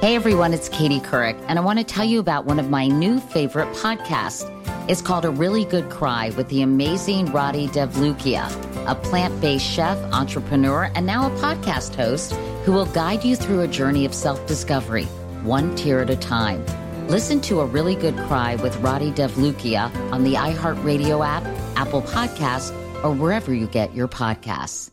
Hey everyone, it's Katie Couric, and I want to tell you about one of my new favorite podcasts. It's called A Really Good Cry with the amazing Radhi Devlukia, a plant based chef, entrepreneur, and now a podcast host who will guide you through a journey of self discovery, one tear at a time. Listen to A Really Good Cry with Radhi Devlukia on the iHeartRadio app, Apple Podcasts, or wherever you get your podcasts.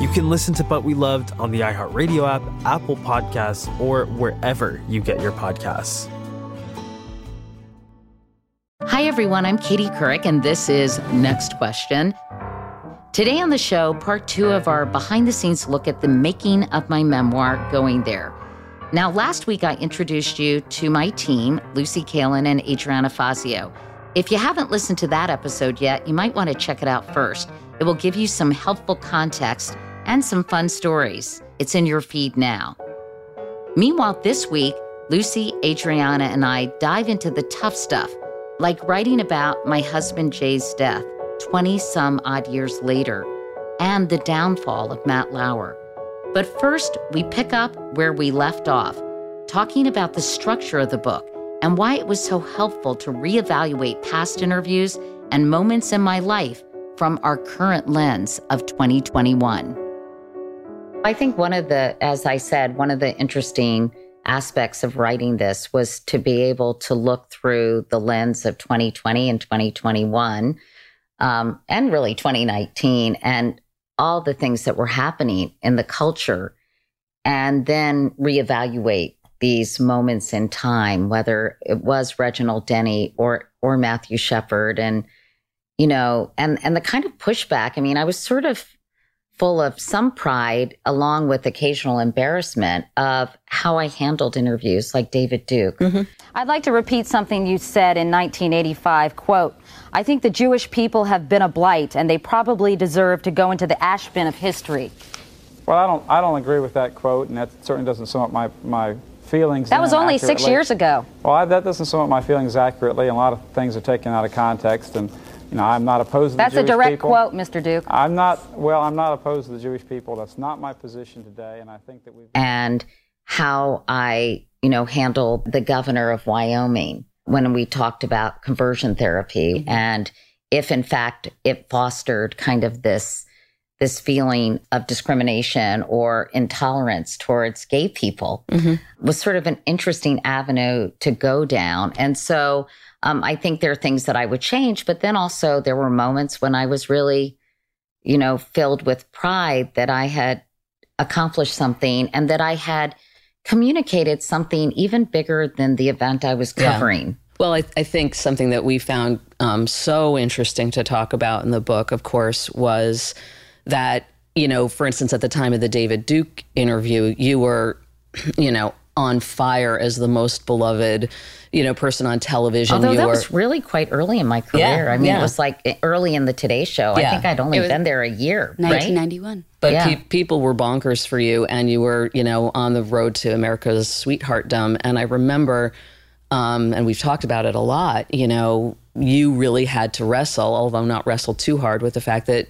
You can listen to But We Loved on the iHeartRadio app, Apple Podcasts, or wherever you get your podcasts. Hi, everyone. I'm Katie Couric, and this is Next Question. Today on the show, part two of our behind the scenes look at the making of my memoir, Going There. Now, last week I introduced you to my team, Lucy Kaylin and Adriana Fazio. If you haven't listened to that episode yet, you might want to check it out first. It will give you some helpful context and some fun stories. It's in your feed now. Meanwhile, this week, Lucy, Adriana, and I dive into the tough stuff, like writing about my husband Jay's death 20 some odd years later and the downfall of Matt Lauer. But first, we pick up where we left off, talking about the structure of the book and why it was so helpful to reevaluate past interviews and moments in my life from our current lens of 2021. I think one of the, as I said, one of the interesting aspects of writing this was to be able to look through the lens of 2020 and 2021, um, and really 2019, and all the things that were happening in the culture, and then reevaluate these moments in time, whether it was Reginald Denny or or Matthew Shepard, and you know, and and the kind of pushback. I mean, I was sort of full of some pride along with occasional embarrassment of how I handled interviews like David Duke. Mm-hmm. I'd like to repeat something you said in 1985, quote, I think the Jewish people have been a blight and they probably deserve to go into the ash bin of history. Well, I don't I don't agree with that quote and that certainly doesn't sum up my my feelings. That was only accurately. 6 years ago. Well, I, that doesn't sum up my feelings accurately. A lot of things are taken out of context and you know, I'm not opposed to That's the Jewish a direct people. quote, Mr. Duke. I'm not, well, I'm not opposed to the Jewish people. That's not my position today. And I think that we've. And how I, you know, handled the governor of Wyoming when we talked about conversion therapy mm-hmm. and if in fact it fostered kind of this this feeling of discrimination or intolerance towards gay people mm-hmm. was sort of an interesting avenue to go down. And so um, I think there are things that I would change, but then also there were moments when I was really, you know, filled with pride that I had accomplished something and that I had communicated something even bigger than the event I was covering. Yeah. Well, I, I, think something that we found um, so interesting to talk about in the book, of course, was that, you know, for instance, at the time of the David Duke interview, you were, you know, on fire as the most beloved, you know, person on television. Although you that were, was really quite early in my career. Yeah, I mean, yeah. it was like early in the Today Show. Yeah. I think I'd only been there a year. 1991. Right? But yeah. pe- people were bonkers for you, and you were, you know, on the road to America's sweetheartdom. And I remember, um, and we've talked about it a lot. You know, you really had to wrestle, although not wrestle too hard, with the fact that,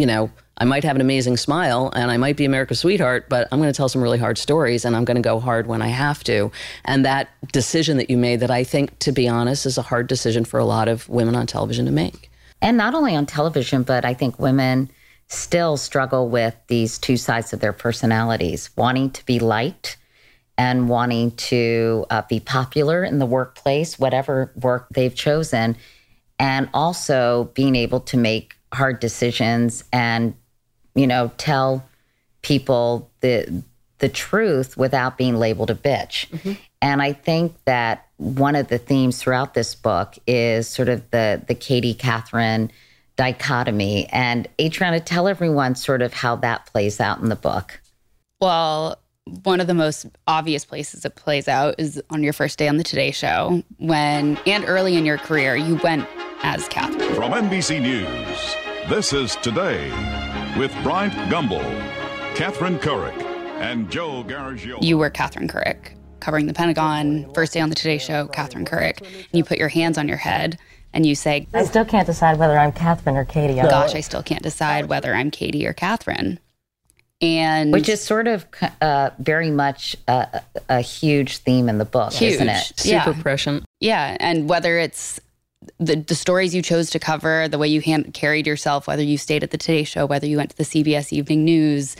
you know, I might have an amazing smile and I might be America's sweetheart, but I'm going to tell some really hard stories and I'm going to go hard when I have to. And that decision that you made, that I think, to be honest, is a hard decision for a lot of women on television to make. And not only on television, but I think women still struggle with these two sides of their personalities wanting to be liked and wanting to uh, be popular in the workplace, whatever work they've chosen, and also being able to make hard decisions and, you know, tell people the the truth without being labeled a bitch. Mm-hmm. And I think that one of the themes throughout this book is sort of the the Katie Catherine dichotomy. And Adriana, tell everyone sort of how that plays out in the book. Well, one of the most obvious places it plays out is on your first day on the Today Show, when and early in your career you went as Catherine. From NBC News, this is Today with Bryant Gumbel, Catherine Couric, and Joe Garagiola. You were Catherine Couric, covering the Pentagon, first day on the Today Show, Catherine Couric. And you put your hands on your head and you say, I still can't decide whether I'm Catherine or Katie. Gosh, I still can't decide whether I'm Katie or Catherine and which is sort of uh, very much a, a, huge theme in the book, huge. isn't it? Super yeah. prescient. Yeah, and whether it's the the stories you chose to cover, the way you hand, carried yourself, whether you stayed at the Today Show, whether you went to the CBS Evening News,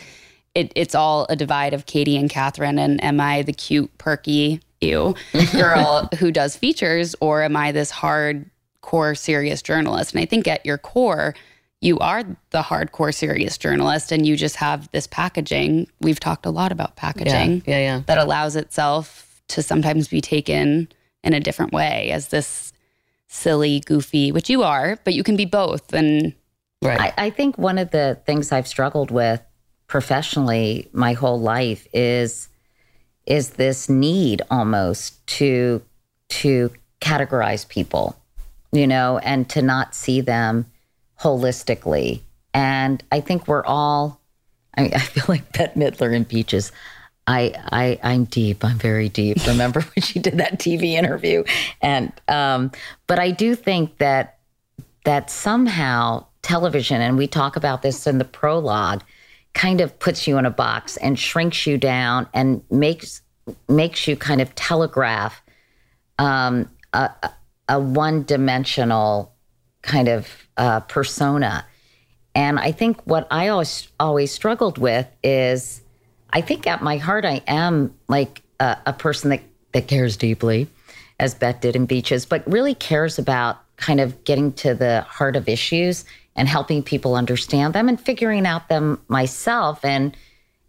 it, it's all a divide of Katie and Catherine. And am I the cute, perky, you girl who does features, or am I this hardcore, serious journalist? And I think at your core you are the hardcore serious journalist and you just have this packaging. We've talked a lot about packaging. Yeah, yeah, yeah. That allows itself to sometimes be taken in a different way as this silly, goofy, which you are, but you can be both. And right. I, I think one of the things I've struggled with professionally my whole life is is this need almost to to categorize people, you know, and to not see them holistically. And I think we're all, I, mean, I feel like Bette Midler in Beaches. I, I, I'm deep. I'm very deep. Remember when she did that TV interview? And, um, but I do think that, that somehow television, and we talk about this in the prologue, kind of puts you in a box and shrinks you down and makes, makes you kind of telegraph um, a, a one dimensional kind of uh, persona. And I think what I always always struggled with is, I think at my heart I am like a, a person that that cares deeply, as Beth did in Beaches, but really cares about kind of getting to the heart of issues and helping people understand them and figuring out them myself and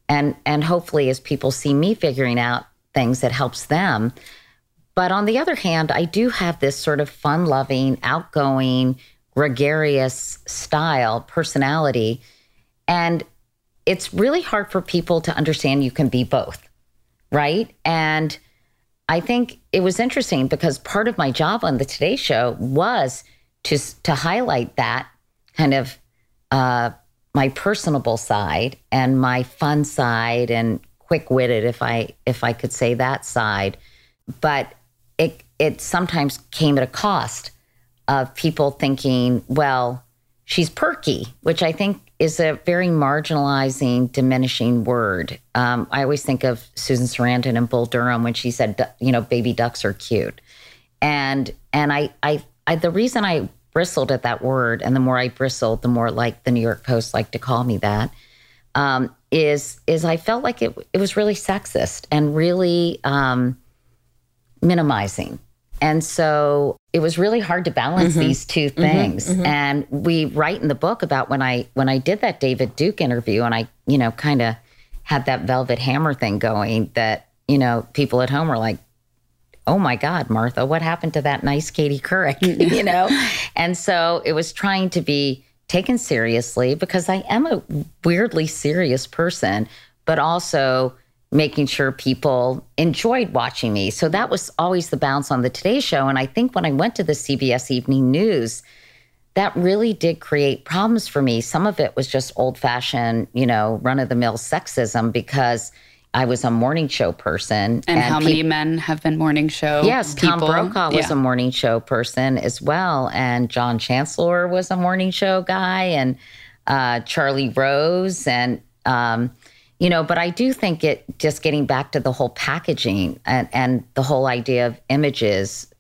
and and hopefully as people see me figuring out things that helps them but on the other hand i do have this sort of fun loving outgoing gregarious style, personality. And it's really hard for people to understand you can be both, right? And I think it was interesting because part of my job on the Today Show was to to highlight that kind of uh, my personable side and my fun side and quick witted, if I if I could say that side. But it it sometimes came at a cost of people thinking, well, she's perky, which I think is a very marginalizing, diminishing word. Um, I always think of Susan Sarandon and Bull Durham when she said, you know, baby ducks are cute, and and I, I, I the reason I bristled at that word, and the more I bristled, the more like the New York Post liked to call me that, um, is is I felt like it it was really sexist and really um, minimizing. And so it was really hard to balance mm-hmm. these two mm-hmm. things. Mm-hmm. And we write in the book about when I when I did that David Duke interview and I, you know, kind of had that velvet hammer thing going that, you know, people at home were like, "Oh my god, Martha, what happened to that nice Katie Couric?" you know? and so it was trying to be taken seriously because I am a weirdly serious person, but also making sure people enjoyed watching me. So that was always the balance on the Today Show. And I think when I went to the CBS Evening News, that really did create problems for me. Some of it was just old fashioned, you know, run of the mill sexism because I was a morning show person. And, and how many men have been morning show? Yes, people? Tom Brokaw was yeah. a morning show person as well. And John Chancellor was a morning show guy and uh, Charlie Rose. And, um, you know but i do think it just getting back to the whole packaging and, and the whole idea of images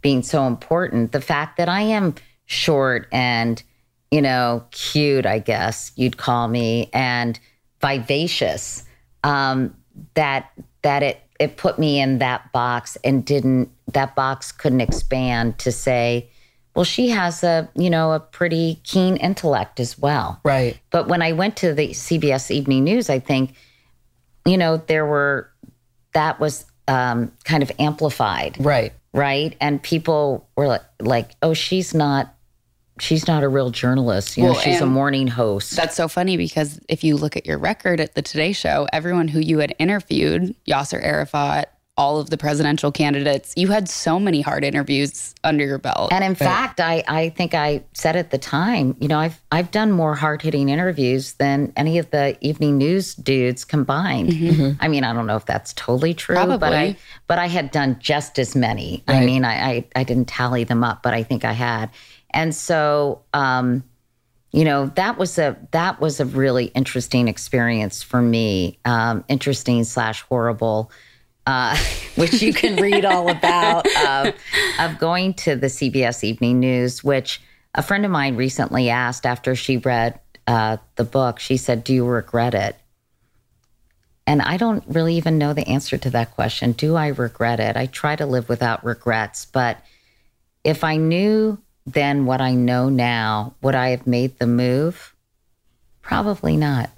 being so important the fact that i am short and you know cute i guess you'd call me and vivacious um, that that it it put me in that box and didn't that box couldn't expand to say well she has a you know a pretty keen intellect as well. Right. but when i went to the cbs evening news i think you know there were that was um, kind of amplified. Right. right? And people were like, like oh she's not she's not a real journalist. You know Well, she's a morning host. That's so funny because if you look at your record at the Today Show, everyone who you had interviewed, Yasser Arafat, all of the presidential candidates, you had so many hard interviews under your belt. And in fact, I, I think I said at the time, you know, I've I've done more hard hitting interviews than any of the evening news dudes combined. I mean, I don't know if that's totally true, but I but I had done just as many. I mean, I, I I didn't tally them up, but I think I had. And so um, you know, that was a that was a really interesting experience for me. Um, interesting slash horrible uh, which you can read all about, of, of going to the CBS Evening News, which a friend of mine recently asked after she read uh, the book. She said, Do you regret it? And I don't really even know the answer to that question. Do I regret it? I try to live without regrets, but if I knew then what I know now, would I have made the move? Probably not.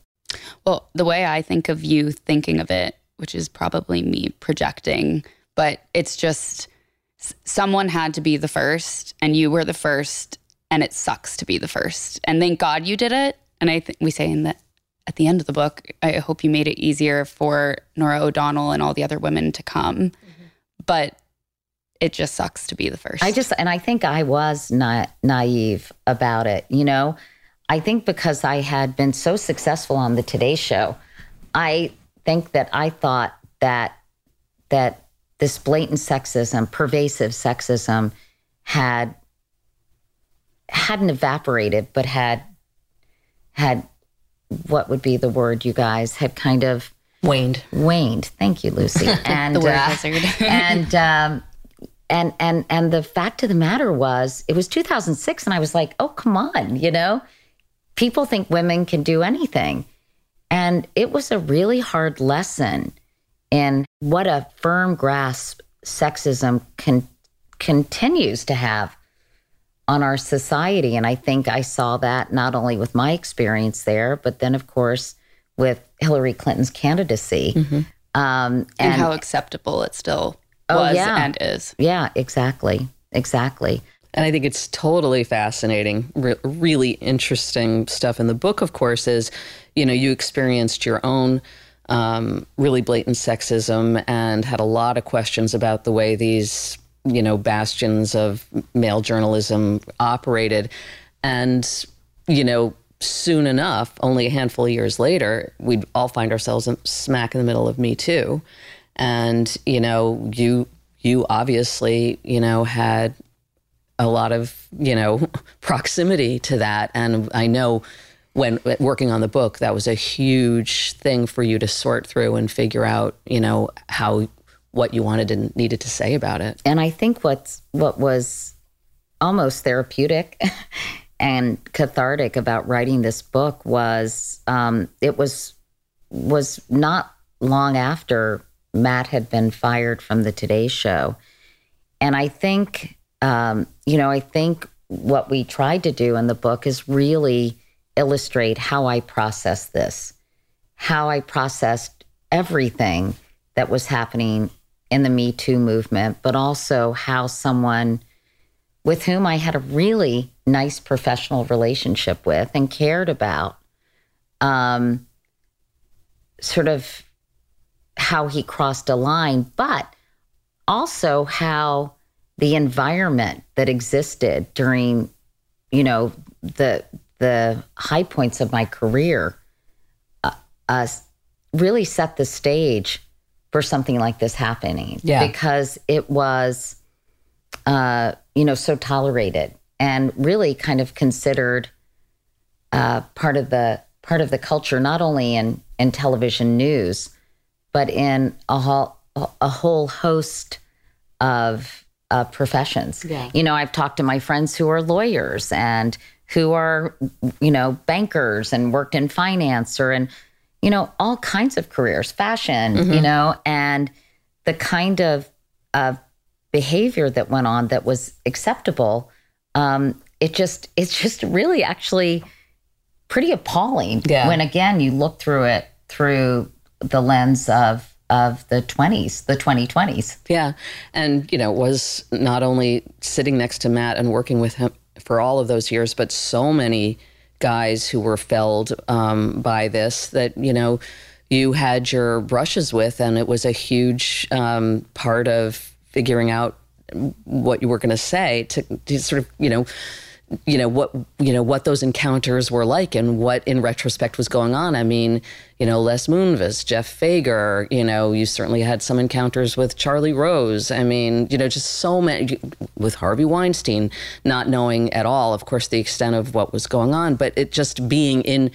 Well, the way I think of you thinking of it, which is probably me projecting, but it's just someone had to be the first and you were the first and it sucks to be the first. And thank God you did it. And I think we say in the at the end of the book, I hope you made it easier for Norah O'Donnell and all the other women to come. Mm-hmm. But it just sucks to be the first. I just, and I think I was not naive about it. You know, I think because I had been so successful on the Today Show, I think that I thought that that this blatant sexism, pervasive sexism, had hadn't evaporated, but had had what would be the word you guys had kind of Waned. waned. Thank you, Lucy. And the word uh, wizard. and um, and and and the fact of the matter was, it was 2006, and I was like, oh come on, you know, people think women can do anything, and it was a really hard lesson in what a firm grasp sexism can continues to have on our society. And I think I saw that not only with my experience there, but then, of course, with Hillary Clinton's candidacy. Um, and, and how acceptable it still Oh, was yeah. and is. yeah, exactly. Exactly. And I think it's totally fascinating, re- really interesting stuff in the book, of course, is, you know, you experienced your own um, really blatant sexism and had a lot of questions about the way these, you know, bastions of male journalism operated. And, you know, soon enough, only a handful of years later, we'd all find ourselves smack in the middle of Me Too. And, you know, you, you obviously, you know, had a lot of you know proximity to that. And i know when working on the book that was a huge thing for you to sort through and figure out you know how what you wanted and needed to say about it. And I think what's what was almost therapeutic and cathartic about writing this book was um, it was was not long after Matt had been fired from the Today Show, and I think um, you know I think what we tried to do in the book is really illustrate how I processed this, how I processed everything that was happening in the Me Too movement, but also how someone with whom I had a really nice professional relationship with and cared about, um, sort of how he crossed a line, but also how the environment that existed during, you know, the the high points of my career, uh, uh, really set the stage for something like this happening. Yeah. because it was, uh, you know, so tolerated and really kind of considered uh, part of the part of the culture, not only in in television news, but in a whole a whole host of uh, professions. Yeah. You know, I've talked to my friends who are lawyers and who are, you know, bankers and worked in finance or in, you know, all kinds of careers, fashion, you know, and the kind of of behavior that went on that was acceptable, um, it just it's just really actually pretty appalling. Yeah. When again you look through it through the lens of of the 20s, the 2020s. Yeah. And, you know, was not only sitting next to Matt and working with him for all of those years, but so many guys who were felled um, by this that, you know, you had your brushes with, and it was a huge um, part of figuring out what you were going to say to, to sort of, you know, you know what you know what those encounters were like and what in retrospect was going on i mean you know les moonves jeff fager you know you certainly had some encounters with charlie rose i mean you know just so many with harvey weinstein not knowing at all of course the extent of what was going on but it just being in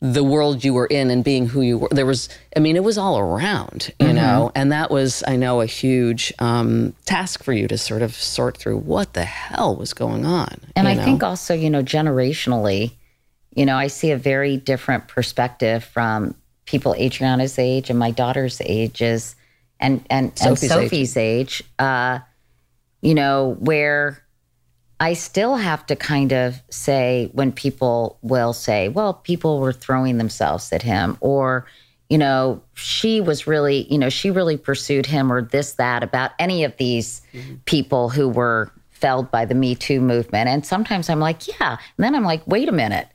the world you were in and being who you were. There was, I mean, it was all around, you mm-hmm. know, and that was, I know, a huge um, task for you to sort of sort through what the hell was going on. And I know? think also, you know, generationally, you know, I see a very different perspective from people Adriana's age and my daughter's ages and and Sophie's, and Sophie's age. age uh, you know, where I still have to kind of say when people will say, well, people were throwing themselves at him, or, you know, she was really, you know, she really pursued him, or this, that about any of these mm-hmm. people who were felled by the Me Too movement. And sometimes I'm like, yeah. And then I'm like, wait a minute.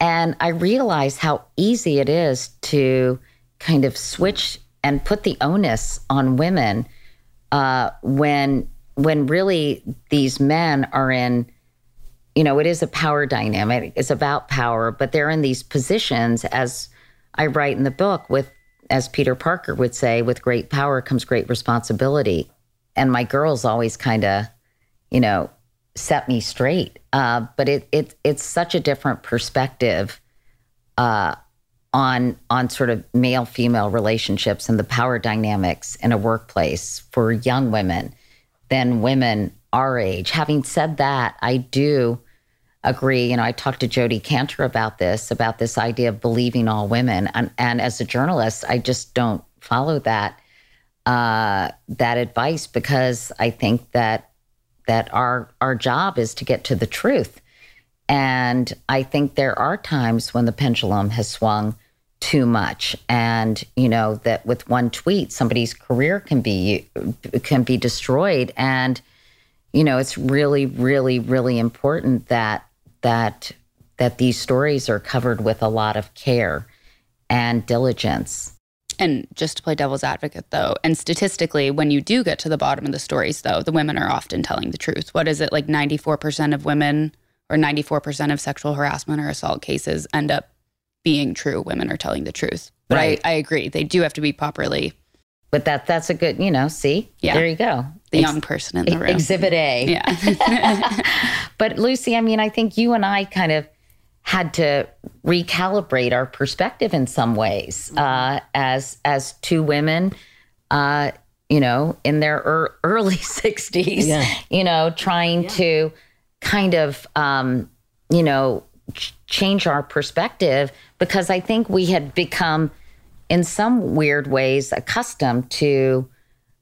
And I realize how easy it is to kind of switch and put the onus on women uh, when when really these men are in you know it is a power dynamic it's about power but they're in these positions as i write in the book with as peter parker would say with great power comes great responsibility. And my girls always kind of you know set me straight uh, but it, it it's such a different perspective uh, on on sort of male female relationships and the power dynamics in a workplace for young women than women our age. Having said that, I do agree. You know, I talked to Jodi Kantor about this, about this idea of believing all women. And, and as a journalist, I just don't follow that uh, that advice because I think that that our our job is to get to the truth. And I think there are times when the pendulum has swung too much. And you know that with one tweet somebody's career can be can be destroyed. And you know it's really really really important that that that these stories are covered with a lot of care and diligence and just to play devil's advocate though and statistically when you do get to the bottom of the stories though the women are often telling the truth what is it like 94% of women or 94% of sexual harassment or assault cases end up being true. Women are telling the truth. But right. I, I agree. They do have to be properly. But that that's a good, you know, see? Yeah. There you go. The Ex- young person in the room. Exhibit A. Yeah. but Lucy, I mean, I think you and I kind of had to recalibrate our perspective in some ways uh, as as two women, uh, you know, in their er- early sixties, yeah. you know, trying yeah. to kind of, um, you know, change our perspective because I think we had become, in some weird ways, accustomed to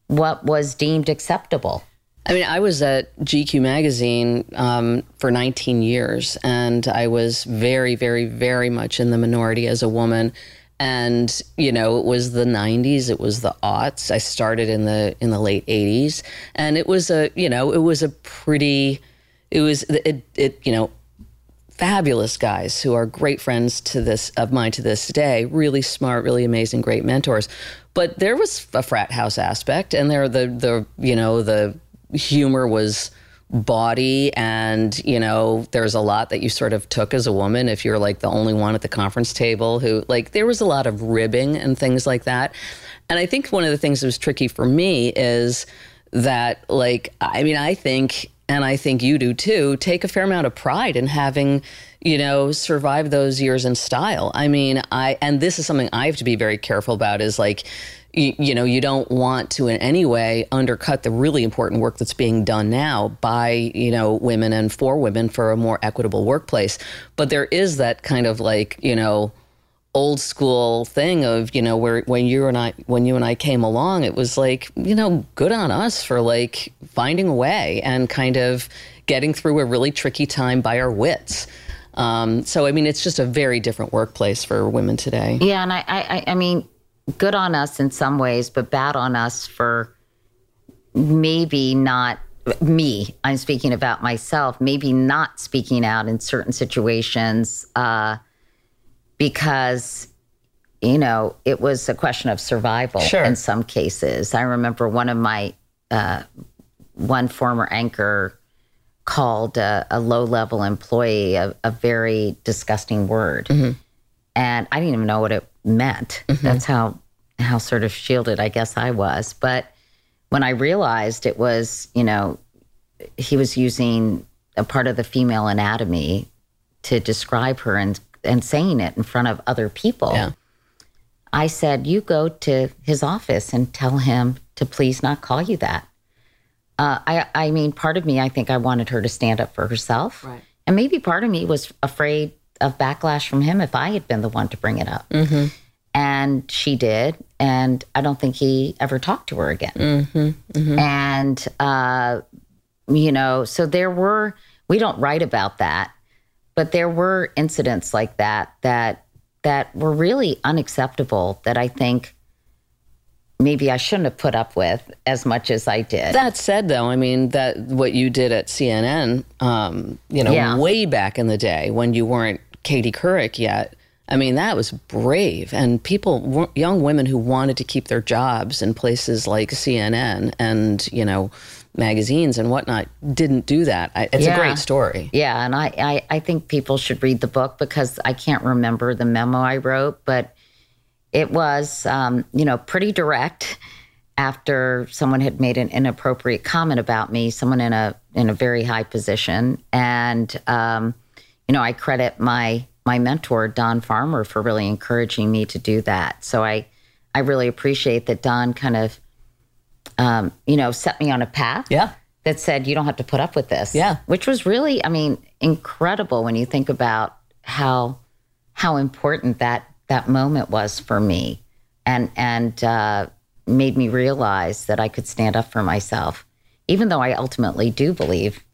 what was deemed acceptable. I mean, I was at GQ magazine um, for 19 years, and I was very, very, very much in the minority as a woman. And you know, it was the 90s, it was the aughts. I started in the in the late 80s, and it was a you know, it was a pretty, it was it it you know, fabulous guys who are great friends to this of mine to this day. Really smart, really amazing, great mentors. But there was a frat house aspect, and there the the you know the humor was body and you know there's a lot that you sort of took as a woman if you're like the only one at the conference table who like there was a lot of ribbing and things like that and i think one of the things that was tricky for me is that like i mean i think and I think you do too, take a fair amount of pride in having, you know, survived those years in style. I mean, I, and this is something I have to be very careful about is like, you, you, know, you don't want to in any way undercut the really important work that's being done now by, you know, women and for women for a more equitable workplace. But there is that kind of like, you know, old school thing of you know where when you and I when you and I came along it was like you know good on us for like finding a way and kind of getting through a really tricky time by our wits um, so I mean it's just a very different workplace for women today Yeah, and I, I, I mean, good on us in some ways, but bad on us for maybe not me. I'm speaking about myself. Maybe not speaking out in certain situations uh, because you know it was a question of survival Sure. in some cases. I remember one of my uh, one former anchor called a, a low level employee a, a very disgusting word and I didn't even know what it meant. That's how how sort of shielded I guess I was. But when I realized it was, you know, he was using a part of the female anatomy to describe her and and saying it in front of other people. Yeah. I said, "You go to his office and tell him to please not call you that." Uh, I, I mean, part of me, I think I wanted her to stand up for herself, Right. and maybe part of me was afraid of backlash from him if I had been the one to bring it up. And she did, and I don't think he ever talked to her again. And uh, you know, so there were. We don't write about that, but there were incidents like that that that were really unacceptable. That I think maybe I shouldn't have put up with as much as I did. That said, though, I mean that what you did at CNN, um, you know, Yeah. way back in the day when you weren't Katie Couric yet. I mean, that was brave, and people, young women who wanted to keep their jobs in places like CNN and you know, magazines and whatnot, didn't do that. I, it's a great story. Yeah, and I, I, I think people should read the book because I can't remember the memo I wrote, but it was, um, you know, pretty direct. After someone had made an inappropriate comment about me, someone in a in a very high position, and um, you know, I credit my my mentor Don Farmer for really encouraging me to do that. So I I really appreciate that Don kind of um, you know set me on a path Yeah. that said you don't have to put up with this. Yeah. which was really, I mean, incredible when you think about how how important that that moment was for me, and and uh, made me realize that I could stand up for myself, even though I ultimately do believe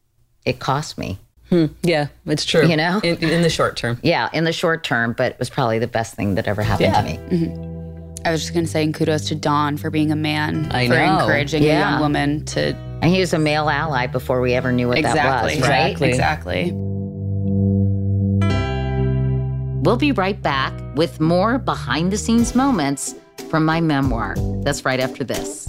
it cost me. Hmm. Yeah, it's true. You know? in, in the short term. Yeah, in the short term, but it was probably the best thing that ever happened Yeah. to me. Mm-hmm. I was just going to say, and kudos to Don for being a man, I for know. encouraging a young woman to And he was a male ally before we ever knew what exactly, that was, right? Exactly. exactly. We'll be right back with more behind the scenes moments from my memoir. That's right after this.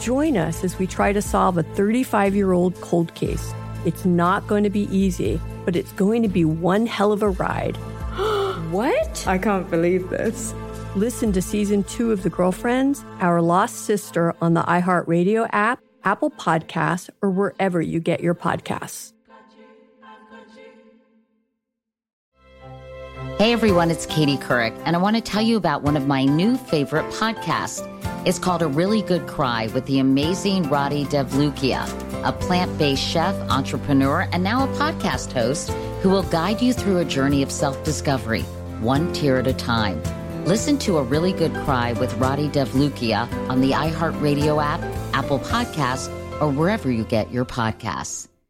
Join us as we try to solve a 35 year old cold case. It's not going to be easy, but it's going to be one hell of a ride. What? I can't believe this. Listen to season two of The Girlfriends, Our Lost Sister on the iHeartRadio app, Apple Podcasts, or wherever you get your podcasts. Hey everyone, it's Katie Couric, and I want to tell you about one of my new favorite podcasts. It's called A Really Good Cry with the amazing Radhi Devlukia, a plant based chef, entrepreneur, and now a podcast host who will guide you through a journey of self discovery, one tear at a time. Listen to A Really Good Cry with Radhi Devlukia on the iHeartRadio app, Apple Podcasts, or wherever you get your podcasts.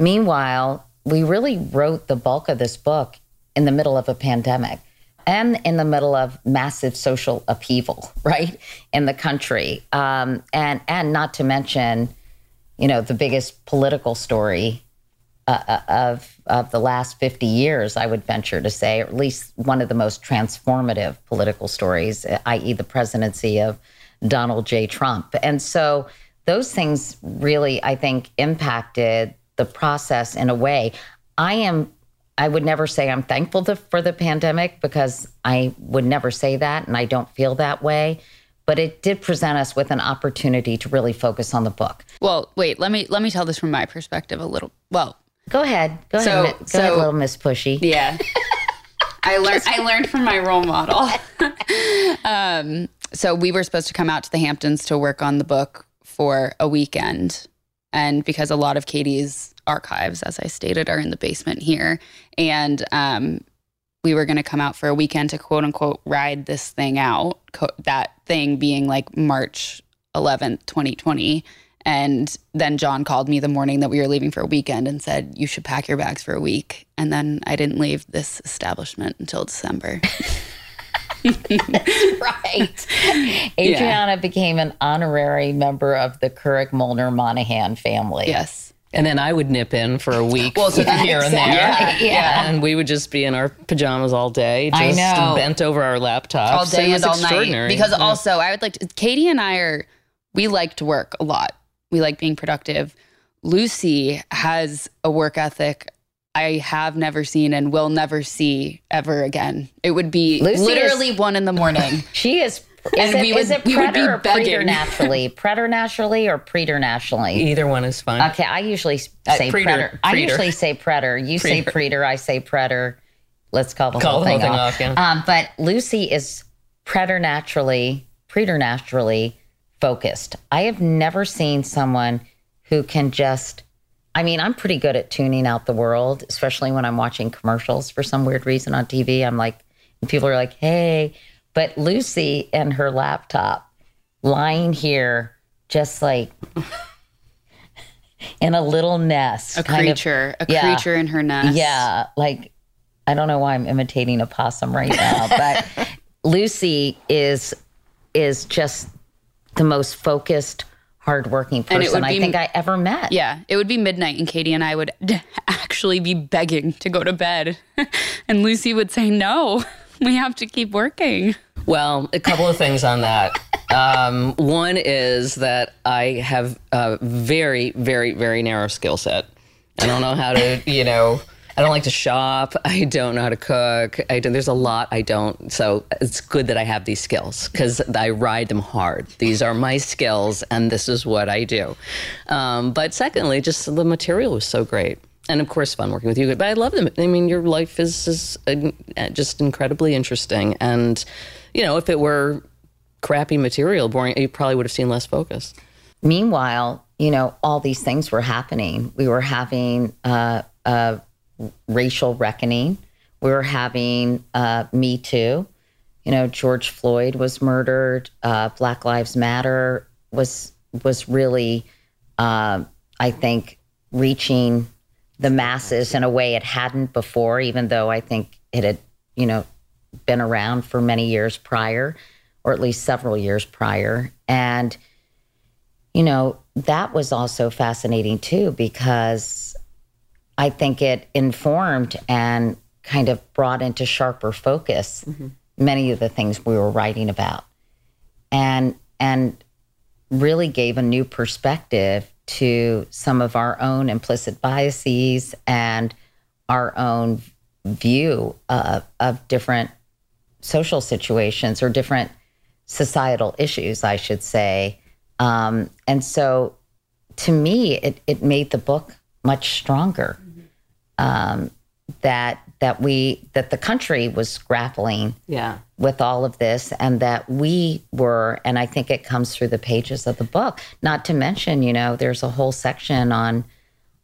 Meanwhile, we really wrote the bulk of this book in the middle of a pandemic and in the middle of massive social upheaval, right, in the country, um, and and not to mention, you know, the biggest political story uh, uh of of the last fifty years, I would venture to say, or at least one of the most transformative political stories, i.e., the presidency of Donald J. Trump, and so those things really, I think, impacted the process in a way. I am I would never say I'm thankful to, for the pandemic because I would never say that and I don't feel that way. But it did present us with an opportunity to really focus on the book. Well, wait, let me let me tell this from my perspective a little. Well, go ahead. Go so, ahead. Go so, ahead, little Miss Pushy. Yeah. I learned I learned from my role model. um, so we were supposed to come out to the Hamptons to work on the book for a weekend. And because a lot of Katie's archives, as I stated, are in the basement here. And um, we were going to come out for a weekend to quote unquote ride this thing out, co- that thing being like March 11th, 2020. And then John called me the morning that we were leaving for a weekend and said, You should pack your bags for a week. And then I didn't leave this establishment until December. That's right. Adriana yeah. became an honorary member of the Couric Molner Monahan family. Yes. And then I would nip in for a week well, so here exactly. and there. Yeah, yeah. And we would just be in our pajamas all day, just I know. bent over our laptops. All day and all night. Because yeah. also, I would like to, Katie and I are, we like to work a lot. We like being productive. Lucy has a work ethic I have never seen and will never see ever again. It would be Lucy literally is, one in the morning. she is is and it, we would, is it preter or preternaturally? preternaturally or preternaturally? Either one is fine. Okay, I usually uh, say uh, preter. preter. I usually say preter. You preter. say preter. I say preter. Let's call the call whole, the thing, whole off. off. yeah. Um, but Lucy is preternaturally, preternaturally focused. I have never seen someone who can just. I mean, I'm pretty good at tuning out the world, especially when I'm watching commercials for some weird reason on TV. I'm like, and people are like, "Hey." But Lucy and her laptop lying here, just like in a little nest. A creature, of, a yeah, creature in her nest. Yeah. Like, I don't know why I'm imitating a possum right now, but Lucy is is just the most focused, hardworking person I think I ever met. Yeah, it would be midnight, and Katie and I would actually be begging to go to bed, and Lucy would say no. we have to keep working. Well, a couple of things on that. Um, one is that I have a very, very, very narrow skill set. I don't know how to, you know, I don't like to shop. I don't know how to cook. I don't, there's a lot I don't. So it's good that I have these skills because I ride them hard. These are my skills, and this is what I do. Um, but secondly, just the material was so great and of course fun working with you but i love them i mean your life is, is uh, just incredibly interesting and you know if it were crappy material boring you probably would have seen less focus meanwhile you know all these things were happening we were having uh, racial reckoning we were having uh, me too you know george floyd was murdered uh, black lives matter was was really uh, i think reaching the masses in a way it hadn't before, even though I think it had, you know, been around for many years prior, or at least several years prior. And, you know, that was also fascinating too, because I think it informed and kind of brought into sharper focus mm-hmm. many of the things we were writing about. And, and, really gave a new perspective to some of our own implicit biases and our own view of different social situations or different societal issues, I should say. Um, and so to me, it, it made the book much stronger. Um, that that we that the country was grappling Yeah. with all of this and that we were and i think it comes through the pages of the book not to mention you know there's a whole section on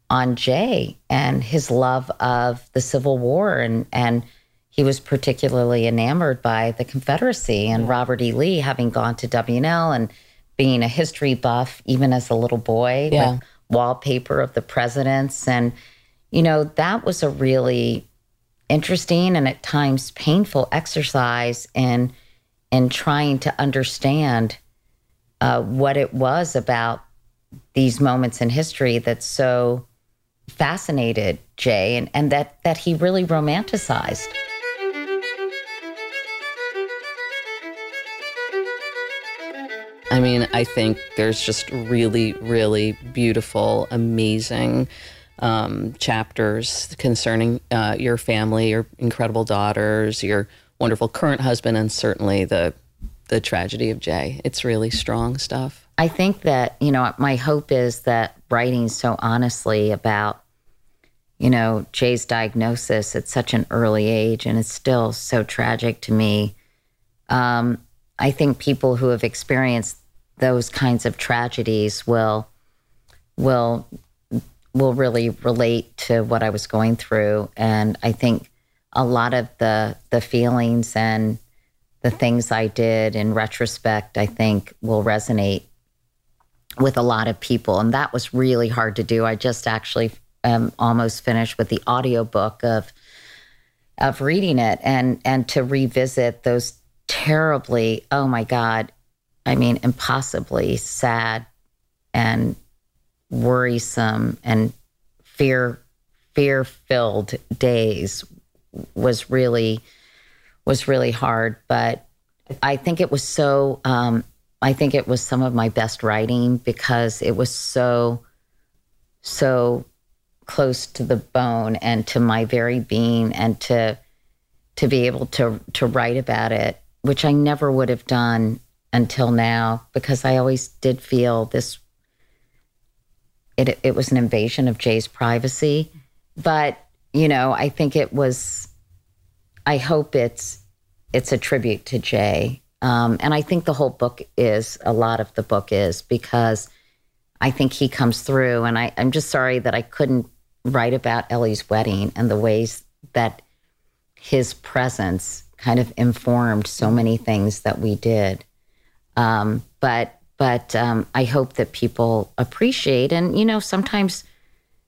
on jay and his love of the civil war and and he was particularly enamored by the confederacy and robert e lee having gone to wnl and being a history buff even as a little boy Yeah. wallpaper of the presidents and you know that was a really interesting and at times painful exercise in in trying to understand uh, what it was about these moments in history that so fascinated Jay and, and that that he really romanticized. I mean, I think there's just really, really beautiful, amazing um, chapters concerning uh, your family, your incredible daughters, your wonderful current husband, and certainly the the tragedy of Jay. It's really strong stuff. I think that, you know, my hope is that writing so honestly about, you know, Jay's diagnosis at such an early age, and it's still so tragic to me. Um, I think people who have experienced those kinds of tragedies will will will really relate to what I was going through, and I think a lot of the the feelings and the things I did in retrospect, I think will resonate with a lot of people. And that was really hard to do. I just actually um, almost finished with the audiobook of of reading it and and to revisit those terribly, oh my God, I mean, impossibly sad and worrisome and fear fear filled days was really was really hard. But i think it was so um, i think it was some of my best writing because it was so so close to the bone and to my very being and to to be able to to write about it which i never would have done until now because i always did feel this it, it was an invasion of Jay's privacy. But, you know, I think it was, I hope it's, it's a tribute to Jay. Um, and I think the whole book is, a lot of the book is because I think he comes through. And I, I'm just sorry that I couldn't write about Ellie's wedding and the ways that his presence kind of informed so many things that we did. Um, but but um, I hope that people appreciate. And you know, sometimes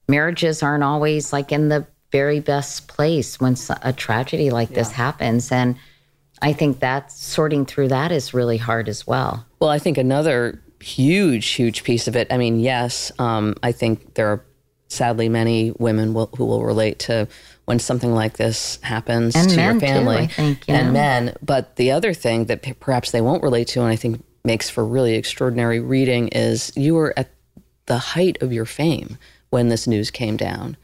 marriages aren't always like in the very best place when a tragedy like this happens. And I think that sorting through that is really hard as well. Well, I think another huge, huge piece of it. I mean, yes, um, I think there are sadly many women will, who will relate to when something like this happens And to your too, family I think, you and men. But the other thing that perhaps they won't relate to, and I think makes for really extraordinary reading, is you were at the height of your fame when this news came down.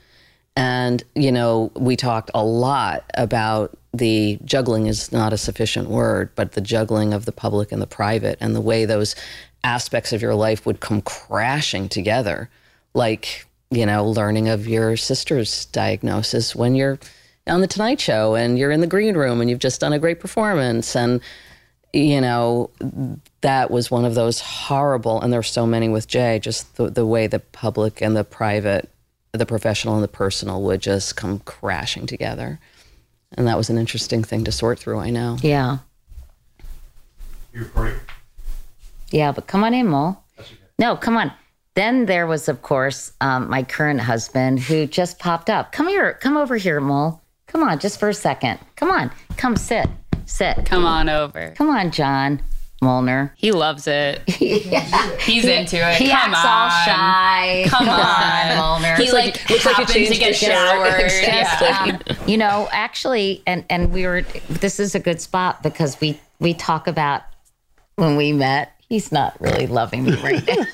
And, you know, we talked a lot about the juggling is not a sufficient word, but the juggling of the public and the private and the way those aspects of your life would come crashing together. Like, you know, learning of your sister's diagnosis when you're on the Tonight Show and you're in the green room and you've just done a great performance. And, you know, that was one of those horrible, and there's so many with Jay, just the, the way the public and the private, the professional and the personal would just come crashing together. And that was an interesting thing to sort through, I know. Yeah. Yeah, but come on in, Mo. No, come on. Then there was, of course, um, my current husband who just popped up. Come here. Come over here, Mo. Come on, just for a second. Come on. Come sit. Sit. Come on over. Come on, John Molner. He loves it. He's He- into it. he Come acts on. all shy. Come Come on, on, Molner. He like, like- looks like he happens to get showered. Exactly. Yeah. you know, actually, and and we were. This is a good spot because we we talk about when we met. He's not really loving me right now.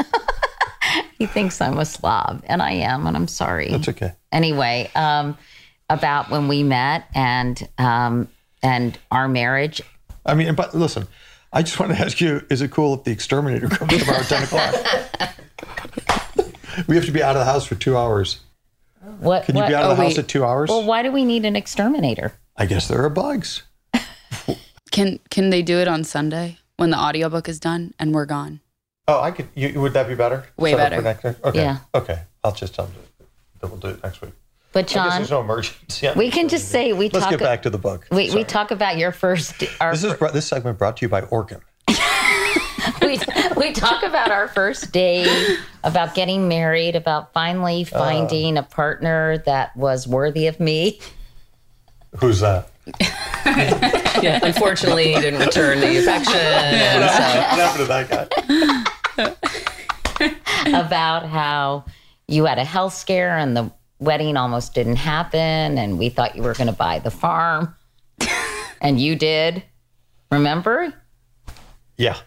he thinks I'm a slob, and I am, and I'm sorry. That's okay. Anyway, um, about when we met and um, and our marriage. I mean, but listen, I just want to ask you: Is it cool if the exterminator comes tomorrow at ten o'clock? we have to be out of the house for two hours. What? Can you what- be out of oh, the house wait. at two hours? Well, why do we need an exterminator? I guess there are bugs. Can can they do it on Sunday when the audiobook is done and we're gone? Oh, I could. You, would that be better? Way Set better. for next week? Okay. Yeah. Okay. I'll just tell them that we'll do it next week. But I guess John, there's no emergency. we can just say we talk Let's talk. get back to the book. We, we talk about your first. Our, This is this segment brought to you by Orkin. we, we talk about our first date, about getting married, about Uh. finally finding a partner that was worthy of me. Who's that? yeah, unfortunately, he didn't return the affection. and so- What happened to that guy? about how you had a health scare and the wedding almost didn't happen, and we thought you were going to buy the farm, and you did. Remember? Yeah.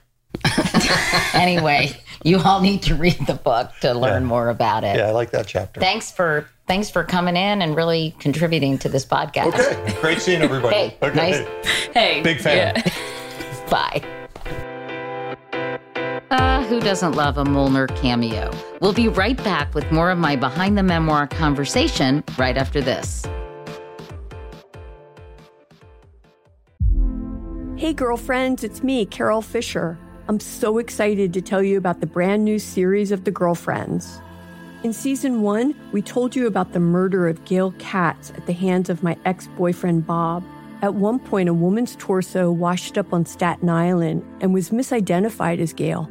Anyway, you all need to read the book to learn Yeah. more about it. Yeah, I like that chapter. Thanks for thanks for coming in and really contributing to this podcast. Okay. Great seeing everybody. Hey, okay. nice. Hey, Big fan. Bye. Who doesn't love a Molner cameo? We'll be right back with more of my behind the memoir conversation right after this. Hey, girlfriends, it's me, Carol Fisher. I'm so excited to tell you about the brand new series of The Girlfriends. In season one, we told you about the murder of Gail Katz at the hands of my ex boyfriend, Bob. At one point, a woman's torso washed up on Staten Island and was misidentified as Gail.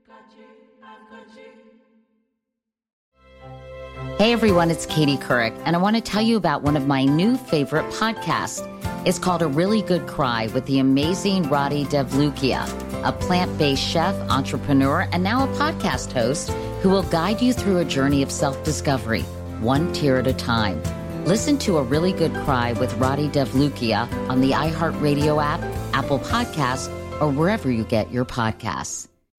Hey everyone, it's Katie Couric, and I want to tell you about one of my new favorite podcasts. It's called A Really Good Cry with the amazing Radhi Devlukia, a plant based chef, entrepreneur, and now a podcast host who will guide you through a journey of self discovery, one tear at a time. Listen to A Really Good Cry with Radhi Devlukia on the iHeartRadio app, Apple Podcasts, or wherever you get your podcasts.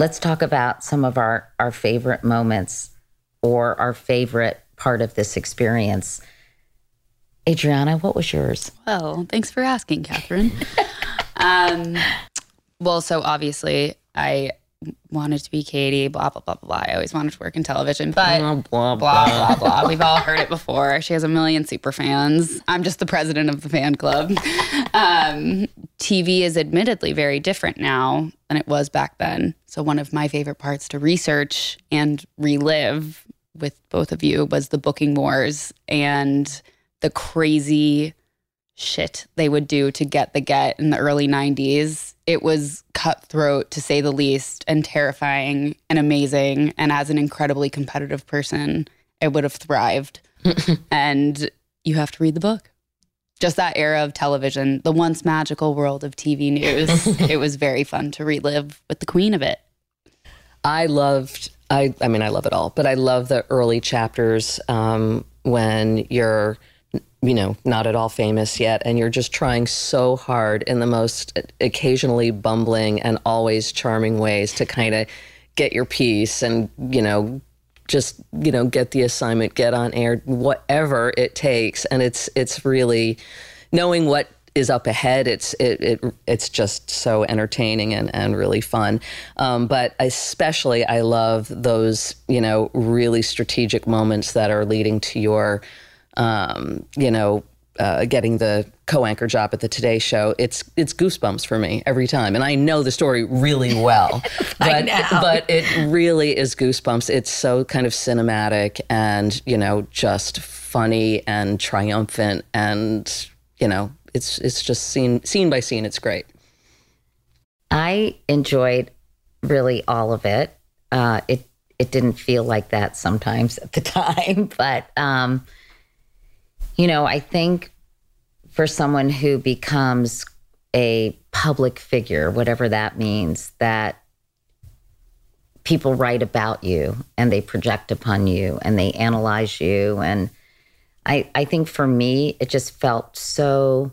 Let's talk about some of our our favorite moments or our favorite part of this experience. Adriana, what was yours? Well, thanks for asking, Catherine. um, well, so obviously, I wanted to be Katie, blah, blah, blah, blah, blah. I always wanted to work in television, but Blah, blah, blah, blah, blah. We've all heard it before. She has a million super fans. I'm just the president of the fan club. Um, TV is admittedly very different now than it was back then. So, one of my favorite parts to research and relive with both of you was the booking wars and the crazy shit they would do to get the get in the early 90s. It was cutthroat to say the least and terrifying and amazing. And as an incredibly competitive person, it would have thrived. and you have to read the book. Just that era of television, the once magical world of TV news. it was very fun to relive with the queen of it. I loved. I. I mean, I love it all, but I love the early chapters um, when you're you know, not at all famous yet, and you're just trying so hard in the most occasionally bumbling and always charming ways to kind of get your piece and, you know, just, you know, get the assignment, get on air, whatever it takes. And it's it's really knowing what is up ahead. It's it, it it's just so entertaining and, and really fun. Um, but especially, I love those you know really strategic moments that are leading to your um, you know uh, getting the co-anchor job at the Today Show. It's it's goosebumps for me every time, and I know the story really well, but but it really is goosebumps. It's so kind of cinematic and you know just funny and triumphant and you know it's it's just scene scene by scene. It's great. I enjoyed really all of it. Uh, it it didn't feel like that sometimes at the time, but um, you know, I think for someone who becomes a public figure, whatever that means, that people write about you and they project upon you and they analyze you and I, I think for me it just felt so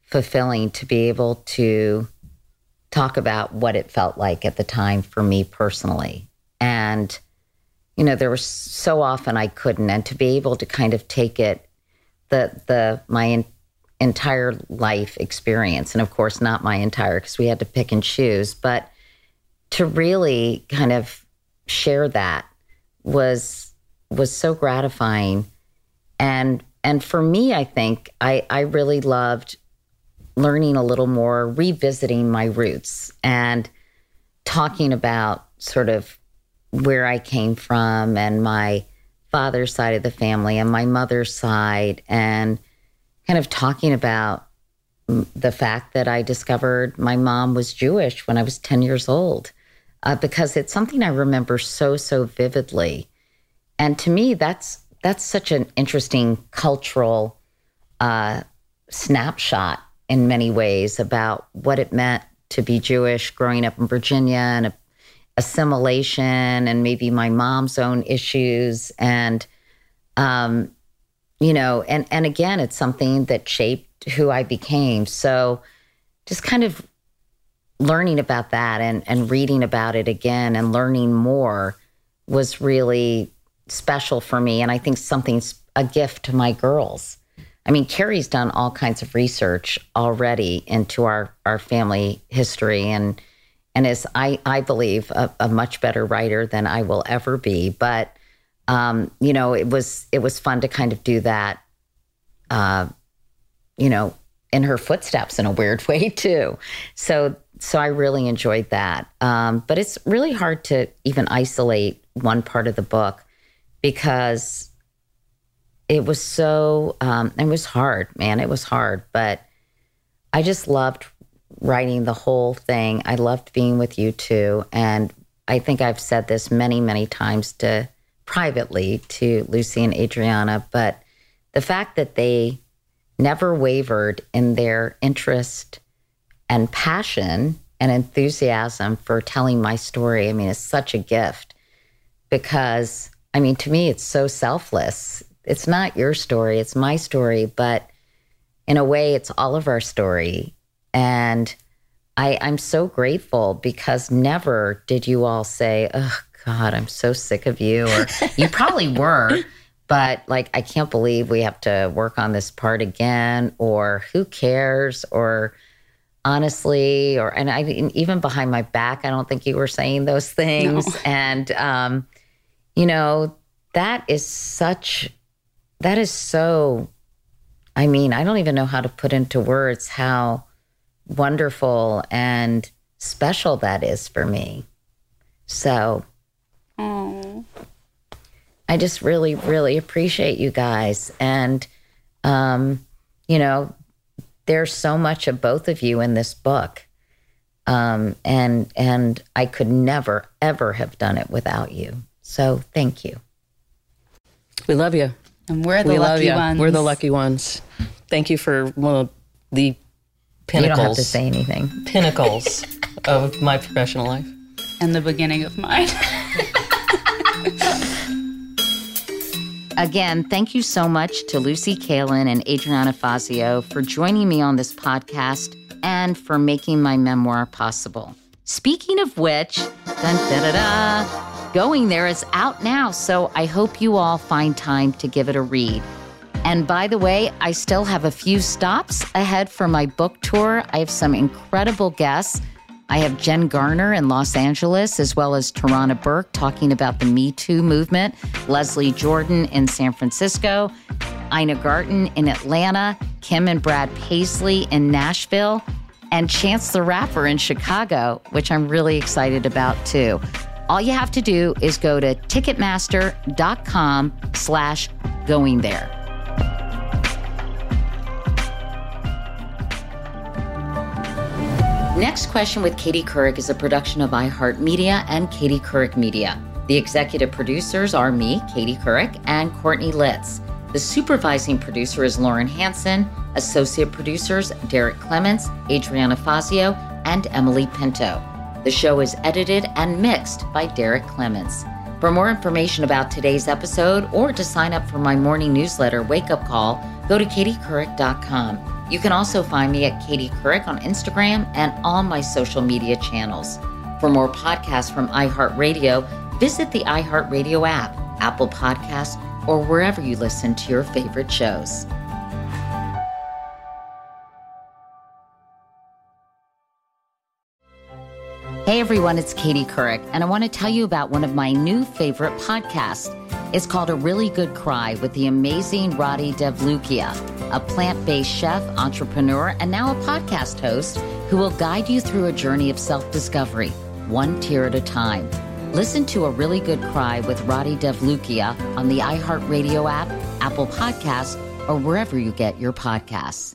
fulfilling to be able to talk about what it felt like at the time for me personally. And, you know, there was so often I couldn't. And to be able to kind of take it, the, the, my in, entire life experience, and of course, not my entire, because we had to pick and choose, but to really kind of share that was, was so gratifying. And, and for me, I think I, I really loved learning a little more, revisiting my roots and talking about sort of where I came from and my father's side of the family and my mother's side, and kind of talking about the fact that I discovered my mom was Jewish when I was 10 years old, uh, because it's something I remember so, so vividly. And to me, that's that's such an interesting cultural uh, snapshot in many ways about what it meant to be Jewish growing up in Virginia and assimilation and maybe my mom's own issues. And um you know and and again it's something that shaped who I became. So just kind of learning about that and and reading about it again and learning more was really special for me. And I think something's a gift to my girls. I mean, Carrie's done all kinds of research already into our, our family history and and is I, I believe a, a much better writer than I will ever be. But um, you know, it was it was fun to kind of do that uh, you know, in her footsteps in a weird way too. So so I really enjoyed that. Um, but it's really hard to even isolate one part of the book because it was so um, it was hard man it was hard but i just loved writing the whole thing i loved being with you too and i think i've said this many many times to privately to lucy and adriana but the fact that they never wavered in their interest and passion and enthusiasm for telling my story i mean it's such a gift because i mean to me it's so selfless it's not your story, it's my story, but in a way, it's all of our story. And I, I'm so grateful because never did you all say, oh, God, I'm so sick of you. Or you probably were, but like, I can't believe we have to work on this part again, or who cares, or honestly, or, and I even behind my back, I don't think you were saying those things. No. And, um, you know, that is such that is so, I mean, I don't even know how to put into words how wonderful and special that is for me. So, Aww. I just really, really appreciate you guys. And, um, you know, there's so much of both of you in this book. Um, and and I could never ever have done it without you. So thank you. We love you. And we're the we lucky ones. We're the lucky ones. Thank you for one of the pinnacles. You don't have to say anything. Pinnacles of my professional life. And the beginning of mine. Again, thank you so much to Lucy Kaylin and Adriana Fazio for joining me on this podcast and for making my memoir possible. Speaking of which, dun, da, da, da, Going There is out now, so I hope you all find time to give it a read. And by the way, I still have a few stops ahead for my book tour. I have some incredible guests. I have Jen Garner in Los Angeles, as well as Tarana Burke talking about the Me Too movement, Leslie Jordan in San Francisco, Ina Garten in Atlanta, Kim and Brad Paisley in Nashville, and Chance the Rapper in Chicago, which I'm really excited about too. All you have to do is go to ticketmaster.com slash going there. Next Question with Katie Couric is a production of iHeartMedia and Katie Couric Media. The executive producers are me, Katie Couric, and Courtney Litz. The supervising producer is Lauren Hanson. Associate producers Derek Clements, Adriana Fazio, and Emily Pinto. The show is edited and mixed by Derek Clements. For more information about today's episode or to sign up for my morning newsletter, Wake Up Call, go to katiecouric.com. You can also find me at Katie Couric on Instagram and all my social media channels. For more podcasts from iHeartRadio, visit the iHeartRadio app, Apple Podcasts, or wherever you listen to your favorite shows. Hey everyone, it's Katie Couric, and I want to tell you about one of my new favorite podcasts. It's called A Really Good Cry with the amazing Radhi Devlukia, a plant based chef, entrepreneur, and now a podcast host who will guide you through a journey of self discovery, one tear at a time. Listen to A Really Good Cry with Radhi Devlukia on the iHeartRadio app, Apple Podcasts, or wherever you get your podcasts.